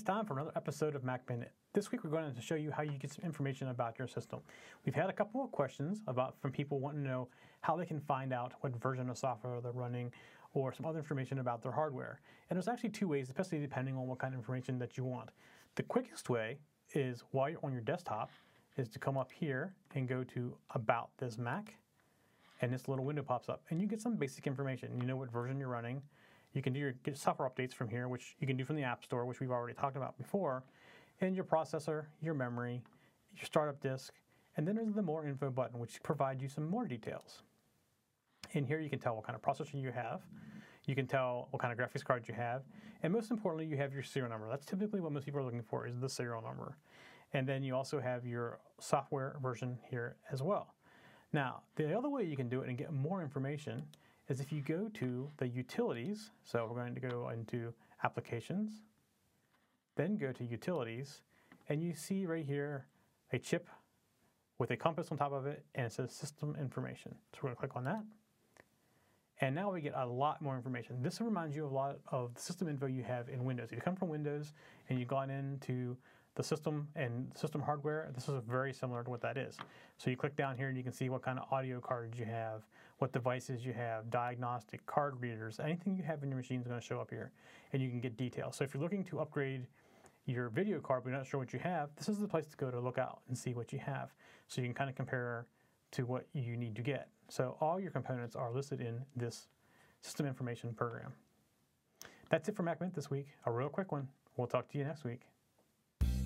it's time for another episode of Mac Minute. This week we're going to show you how you get some information about your system. We've had a couple of questions about from people wanting to know how they can find out what version of software they're running or some other information about their hardware. And there's actually two ways, especially depending on what kind of information that you want. The quickest way is while you're on your desktop is to come up here and go to about this Mac and this little window pops up and you get some basic information. You know what version you're running. You can do your software updates from here, which you can do from the App Store, which we've already talked about before, and your processor, your memory, your startup disk, and then there's the more info button, which provides you some more details. In here, you can tell what kind of processor you have. You can tell what kind of graphics card you have. And most importantly, you have your serial number. That's typically what most people are looking for is the serial number. And then you also have your software version here as well. Now, the other way you can do it and get more information is if you go to the utilities, so we're going to go into applications, then go to utilities, and you see right here a chip with a compass on top of it, and it says system information. So we're going to click on that. And now we get a lot more information. This reminds you of a lot of the system info you have in Windows. If you come from Windows and you've gone into the system and system hardware, this is very similar to what that is. So you click down here and you can see what kind of audio cards you have, what devices you have, diagnostic, card readers, anything you have in your machine is going to show up here. And you can get details. So if you're looking to upgrade your video card but you're not sure what you have, this is the place to go to look out and see what you have. So you can kind of compare to what you need to get. So all your components are listed in this system information program. That's it for Mac Minute this week. A real quick one. We'll talk to you next week.